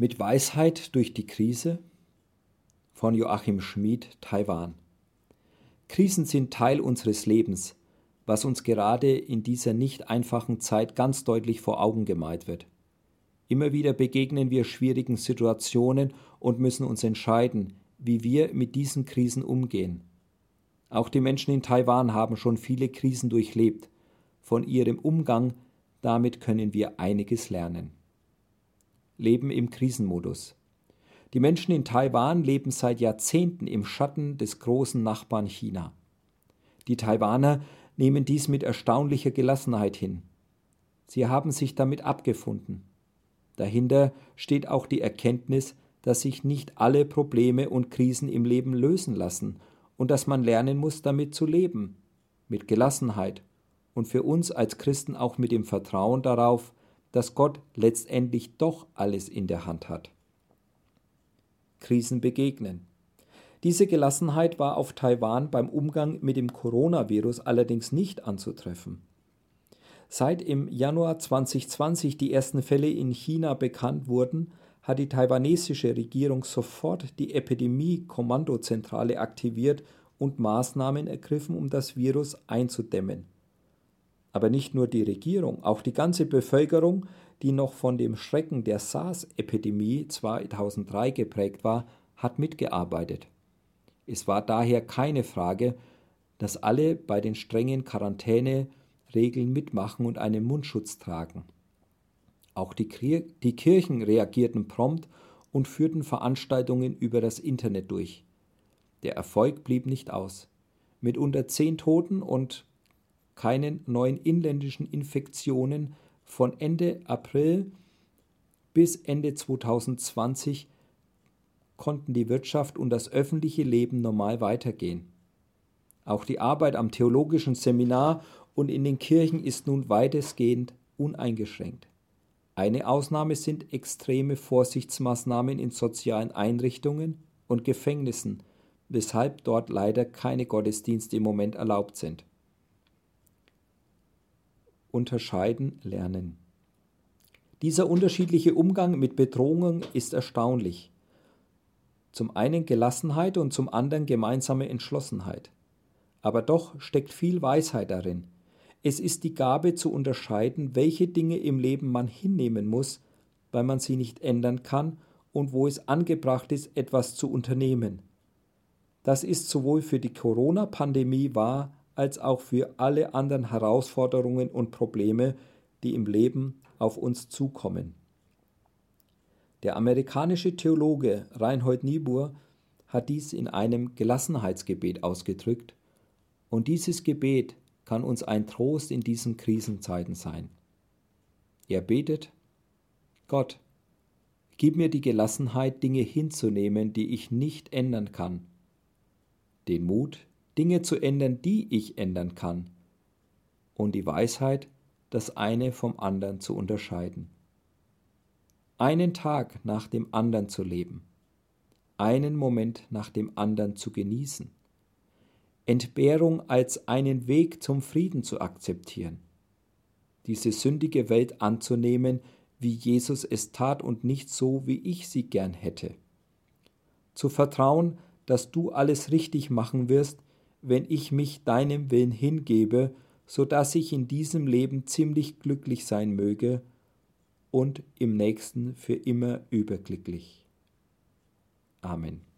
Mit Weisheit durch die Krise von Joachim Schmid, Taiwan. Krisen sind Teil unseres Lebens, was uns gerade in dieser nicht einfachen Zeit ganz deutlich vor Augen gemalt wird. Immer wieder begegnen wir schwierigen Situationen und müssen uns entscheiden, wie wir mit diesen Krisen umgehen. Auch die Menschen in Taiwan haben schon viele Krisen durchlebt. Von ihrem Umgang damit können wir einiges lernen leben im Krisenmodus. Die Menschen in Taiwan leben seit Jahrzehnten im Schatten des großen Nachbarn China. Die Taiwaner nehmen dies mit erstaunlicher Gelassenheit hin. Sie haben sich damit abgefunden. Dahinter steht auch die Erkenntnis, dass sich nicht alle Probleme und Krisen im Leben lösen lassen und dass man lernen muss, damit zu leben, mit Gelassenheit und für uns als Christen auch mit dem Vertrauen darauf, dass Gott letztendlich doch alles in der Hand hat. Krisen begegnen. Diese Gelassenheit war auf Taiwan beim Umgang mit dem Coronavirus allerdings nicht anzutreffen. Seit im Januar 2020 die ersten Fälle in China bekannt wurden, hat die taiwanesische Regierung sofort die Epidemie-Kommandozentrale aktiviert und Maßnahmen ergriffen, um das Virus einzudämmen. Aber nicht nur die Regierung, auch die ganze Bevölkerung, die noch von dem Schrecken der SARS-Epidemie 2003 geprägt war, hat mitgearbeitet. Es war daher keine Frage, dass alle bei den strengen Quarantäneregeln mitmachen und einen Mundschutz tragen. Auch die, die Kirchen reagierten prompt und führten Veranstaltungen über das Internet durch. Der Erfolg blieb nicht aus. Mit unter zehn Toten und keinen neuen inländischen Infektionen von Ende April bis Ende 2020 konnten die Wirtschaft und das öffentliche Leben normal weitergehen. Auch die Arbeit am theologischen Seminar und in den Kirchen ist nun weitestgehend uneingeschränkt. Eine Ausnahme sind extreme Vorsichtsmaßnahmen in sozialen Einrichtungen und Gefängnissen, weshalb dort leider keine Gottesdienste im Moment erlaubt sind unterscheiden lernen. Dieser unterschiedliche Umgang mit Bedrohungen ist erstaunlich. Zum einen Gelassenheit und zum anderen gemeinsame Entschlossenheit. Aber doch steckt viel Weisheit darin. Es ist die Gabe zu unterscheiden, welche Dinge im Leben man hinnehmen muss, weil man sie nicht ändern kann und wo es angebracht ist, etwas zu unternehmen. Das ist sowohl für die Corona-Pandemie wahr als auch für alle anderen Herausforderungen und Probleme, die im Leben auf uns zukommen. Der amerikanische Theologe Reinhold Niebuhr hat dies in einem Gelassenheitsgebet ausgedrückt, und dieses Gebet kann uns ein Trost in diesen Krisenzeiten sein. Er betet, Gott, gib mir die Gelassenheit, Dinge hinzunehmen, die ich nicht ändern kann, den Mut, Dinge zu ändern, die ich ändern kann, und die Weisheit, das eine vom anderen zu unterscheiden. Einen Tag nach dem anderen zu leben, einen Moment nach dem anderen zu genießen, Entbehrung als einen Weg zum Frieden zu akzeptieren, diese sündige Welt anzunehmen, wie Jesus es tat und nicht so, wie ich sie gern hätte. Zu vertrauen, dass du alles richtig machen wirst, wenn ich mich deinem Willen hingebe, so dass ich in diesem Leben ziemlich glücklich sein möge und im nächsten für immer überglücklich. Amen.